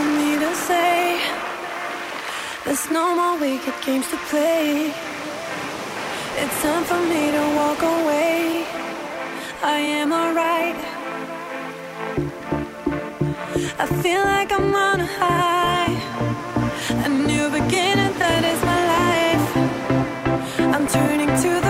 for me to say. There's no more wicked games to play. It's time for me to walk away. I am alright. I feel like I'm on a high. A new beginning, that is my life. I'm turning to the